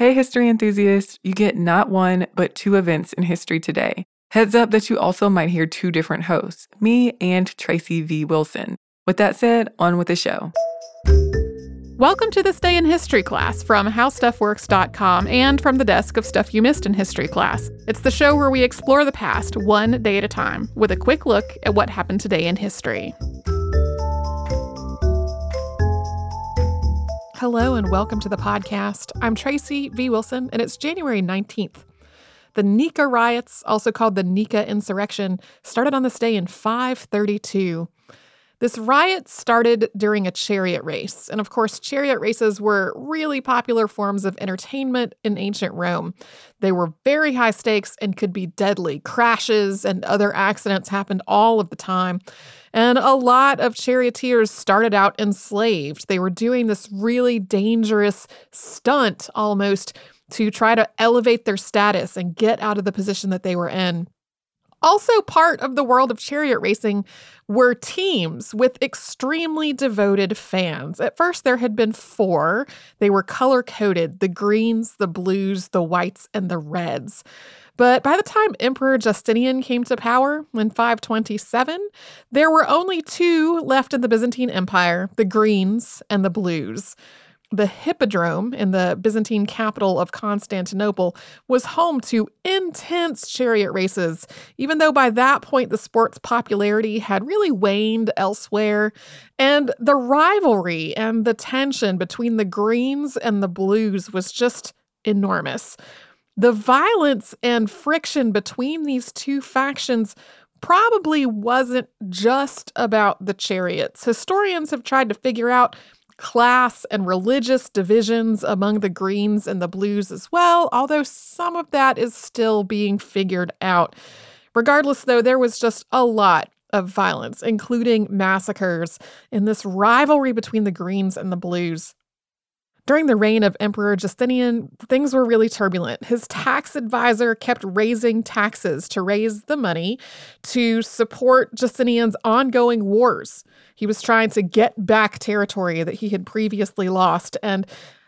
Hey, history enthusiasts, you get not one, but two events in history today. Heads up that you also might hear two different hosts, me and Tracy V. Wilson. With that said, on with the show. Welcome to this day in history class from howstuffworks.com and from the desk of Stuff You Missed in History class. It's the show where we explore the past one day at a time with a quick look at what happened today in history. Hello and welcome to the podcast. I'm Tracy V. Wilson, and it's January 19th. The Nika riots, also called the Nika insurrection, started on this day in 532. This riot started during a chariot race. And of course, chariot races were really popular forms of entertainment in ancient Rome. They were very high stakes and could be deadly. Crashes and other accidents happened all of the time. And a lot of charioteers started out enslaved. They were doing this really dangerous stunt almost to try to elevate their status and get out of the position that they were in. Also, part of the world of chariot racing were teams with extremely devoted fans. At first, there had been four. They were color coded the greens, the blues, the whites, and the reds. But by the time Emperor Justinian came to power in 527, there were only two left in the Byzantine Empire the greens and the blues. The Hippodrome in the Byzantine capital of Constantinople was home to intense chariot races, even though by that point the sport's popularity had really waned elsewhere. And the rivalry and the tension between the Greens and the Blues was just enormous. The violence and friction between these two factions probably wasn't just about the chariots. Historians have tried to figure out class and religious divisions among the Greens and the Blues as well, although some of that is still being figured out. Regardless, though, there was just a lot of violence, including massacres, in this rivalry between the Greens and the Blues. During the reign of Emperor Justinian, things were really turbulent. His tax advisor kept raising taxes to raise the money to support Justinian's ongoing wars. He was trying to get back territory that he had previously lost. And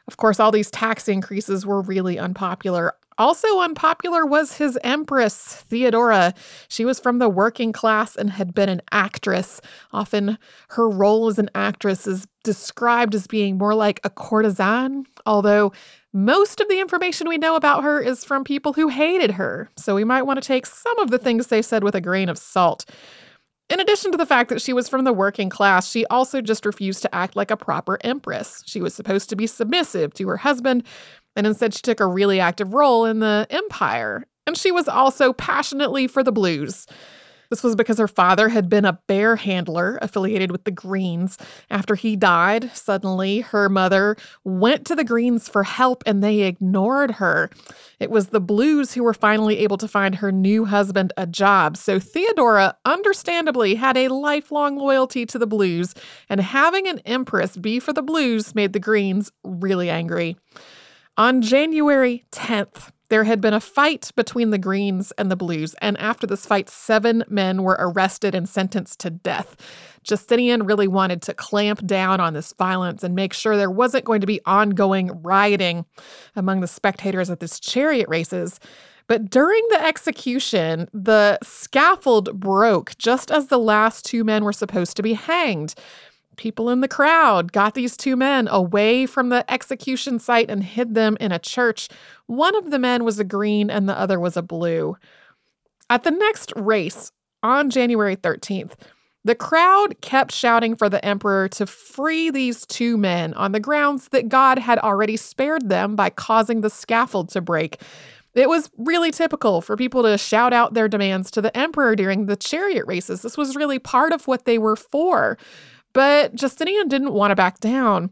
of course, all these tax increases were really unpopular. Also unpopular was his empress, Theodora. She was from the working class and had been an actress. Often her role as an actress is described as being more like a courtesan, although most of the information we know about her is from people who hated her. So we might want to take some of the things they said with a grain of salt. In addition to the fact that she was from the working class, she also just refused to act like a proper empress. She was supposed to be submissive to her husband, and instead she took a really active role in the empire. And she was also passionately for the blues. This was because her father had been a bear handler affiliated with the Greens. After he died, suddenly her mother went to the Greens for help and they ignored her. It was the Blues who were finally able to find her new husband a job. So Theodora, understandably, had a lifelong loyalty to the Blues, and having an empress be for the Blues made the Greens really angry. On January 10th, there had been a fight between the Greens and the Blues, and after this fight, seven men were arrested and sentenced to death. Justinian really wanted to clamp down on this violence and make sure there wasn't going to be ongoing rioting among the spectators at this chariot races. But during the execution, the scaffold broke just as the last two men were supposed to be hanged people in the crowd got these two men away from the execution site and hid them in a church. One of the men was a green and the other was a blue. At the next race on January 13th, the crowd kept shouting for the emperor to free these two men on the grounds that God had already spared them by causing the scaffold to break. It was really typical for people to shout out their demands to the emperor during the chariot races. This was really part of what they were for. But Justinian didn't want to back down.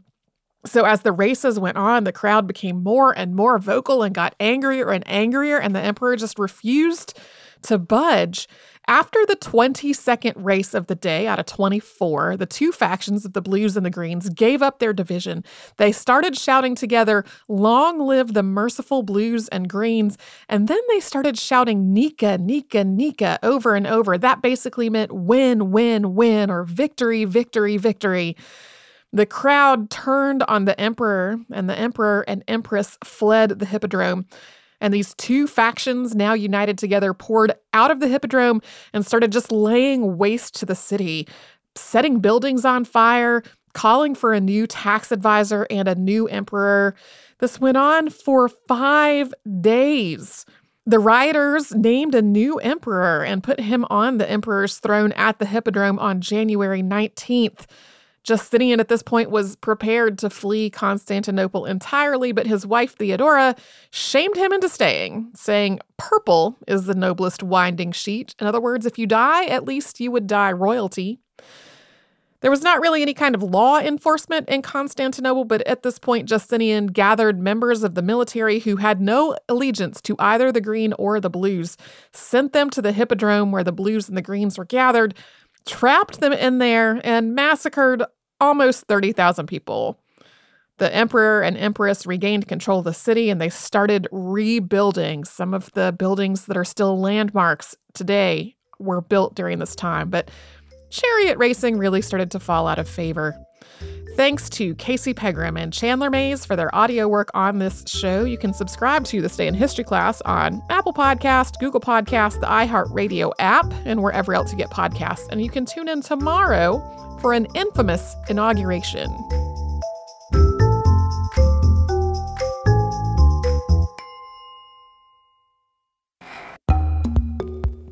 So, as the races went on, the crowd became more and more vocal and got angrier and angrier, and the emperor just refused to budge. After the 22nd race of the day out of 24, the two factions of the Blues and the Greens gave up their division. They started shouting together, Long live the merciful Blues and Greens. And then they started shouting, Nika, Nika, Nika over and over. That basically meant win, win, win, or victory, victory, victory. The crowd turned on the emperor, and the emperor and empress fled the hippodrome. And these two factions, now united together, poured out of the hippodrome and started just laying waste to the city, setting buildings on fire, calling for a new tax advisor and a new emperor. This went on for five days. The rioters named a new emperor and put him on the emperor's throne at the Hippodrome on January 19th. Justinian at this point was prepared to flee Constantinople entirely, but his wife Theodora shamed him into staying, saying, Purple is the noblest winding sheet. In other words, if you die, at least you would die royalty. There was not really any kind of law enforcement in Constantinople, but at this point, Justinian gathered members of the military who had no allegiance to either the green or the blues, sent them to the hippodrome where the blues and the greens were gathered, trapped them in there, and massacred almost 30,000 people. The emperor and empress regained control of the city and they started rebuilding. Some of the buildings that are still landmarks today were built during this time. But chariot racing really started to fall out of favor. Thanks to Casey Pegram and Chandler Mays for their audio work on this show. You can subscribe to This Day in History class on Apple Podcast, Google Podcast, the iHeartRadio app, and wherever else you get podcasts. And you can tune in tomorrow for an infamous inauguration.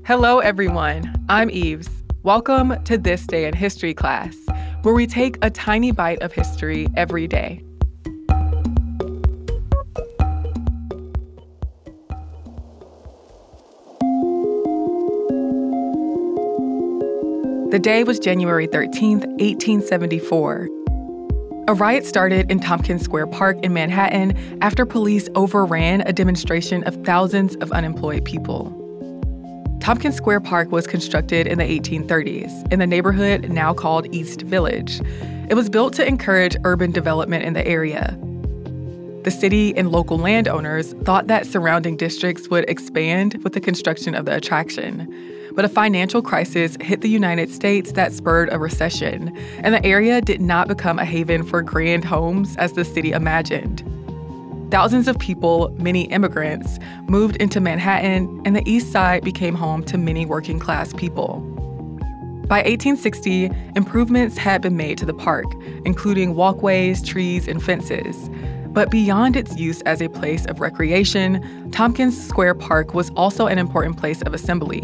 Hello, everyone. I'm Eves. Welcome to This Day in History class, where we take a tiny bite of history every day. The day was January 13th, 1874. A riot started in Tompkins Square Park in Manhattan after police overran a demonstration of thousands of unemployed people. Tompkins Square Park was constructed in the 1830s in the neighborhood now called East Village. It was built to encourage urban development in the area. The city and local landowners thought that surrounding districts would expand with the construction of the attraction. But a financial crisis hit the United States that spurred a recession, and the area did not become a haven for grand homes as the city imagined. Thousands of people, many immigrants, moved into Manhattan, and the East Side became home to many working class people. By 1860, improvements had been made to the park, including walkways, trees, and fences. But beyond its use as a place of recreation, Tompkins Square Park was also an important place of assembly.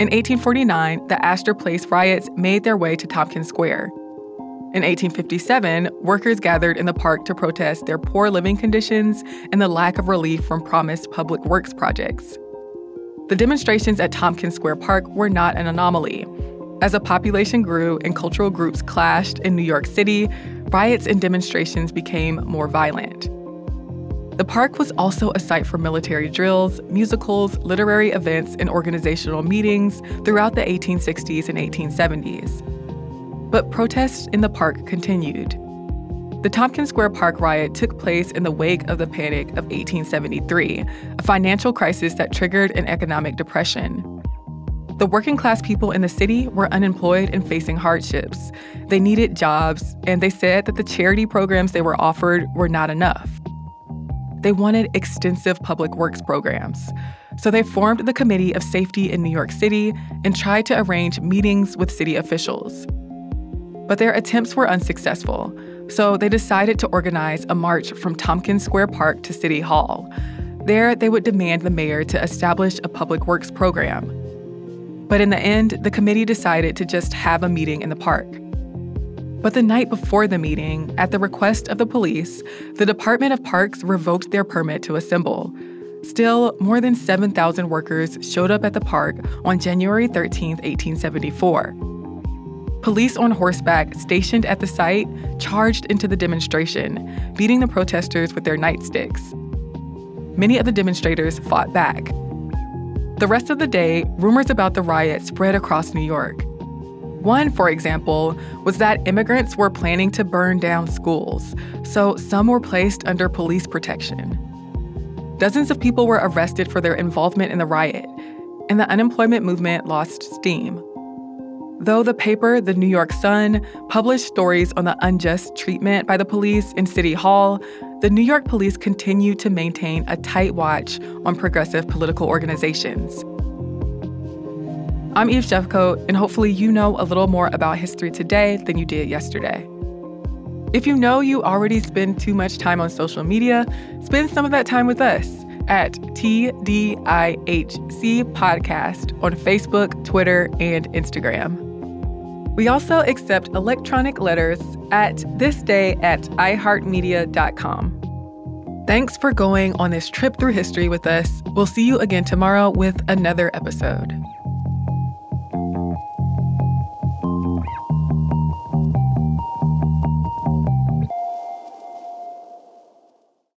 In 1849, the Astor Place riots made their way to Tompkins Square, in 1857, workers gathered in the park to protest their poor living conditions and the lack of relief from promised public works projects. The demonstrations at Tompkins Square Park were not an anomaly. As the population grew and cultural groups clashed in New York City, riots and demonstrations became more violent. The park was also a site for military drills, musicals, literary events, and organizational meetings throughout the 1860s and 1870s. But protests in the park continued. The Tompkins Square Park riot took place in the wake of the Panic of 1873, a financial crisis that triggered an economic depression. The working class people in the city were unemployed and facing hardships. They needed jobs, and they said that the charity programs they were offered were not enough. They wanted extensive public works programs. So they formed the Committee of Safety in New York City and tried to arrange meetings with city officials. But their attempts were unsuccessful, so they decided to organize a march from Tompkins Square Park to City Hall. There, they would demand the mayor to establish a public works program. But in the end, the committee decided to just have a meeting in the park. But the night before the meeting, at the request of the police, the Department of Parks revoked their permit to assemble. Still, more than 7,000 workers showed up at the park on January 13, 1874. Police on horseback stationed at the site charged into the demonstration, beating the protesters with their nightsticks. Many of the demonstrators fought back. The rest of the day, rumors about the riot spread across New York. One, for example, was that immigrants were planning to burn down schools, so some were placed under police protection. Dozens of people were arrested for their involvement in the riot, and the unemployment movement lost steam. Though the paper, the New York Sun, published stories on the unjust treatment by the police in City Hall, the New York police continue to maintain a tight watch on progressive political organizations. I'm Eve Jeffcoat, and hopefully you know a little more about history today than you did yesterday. If you know you already spend too much time on social media, spend some of that time with us at TDIHC Podcast on Facebook, Twitter, and Instagram. We also accept electronic letters at thisday at iheartmedia.com. Thanks for going on this trip through history with us. We'll see you again tomorrow with another episode.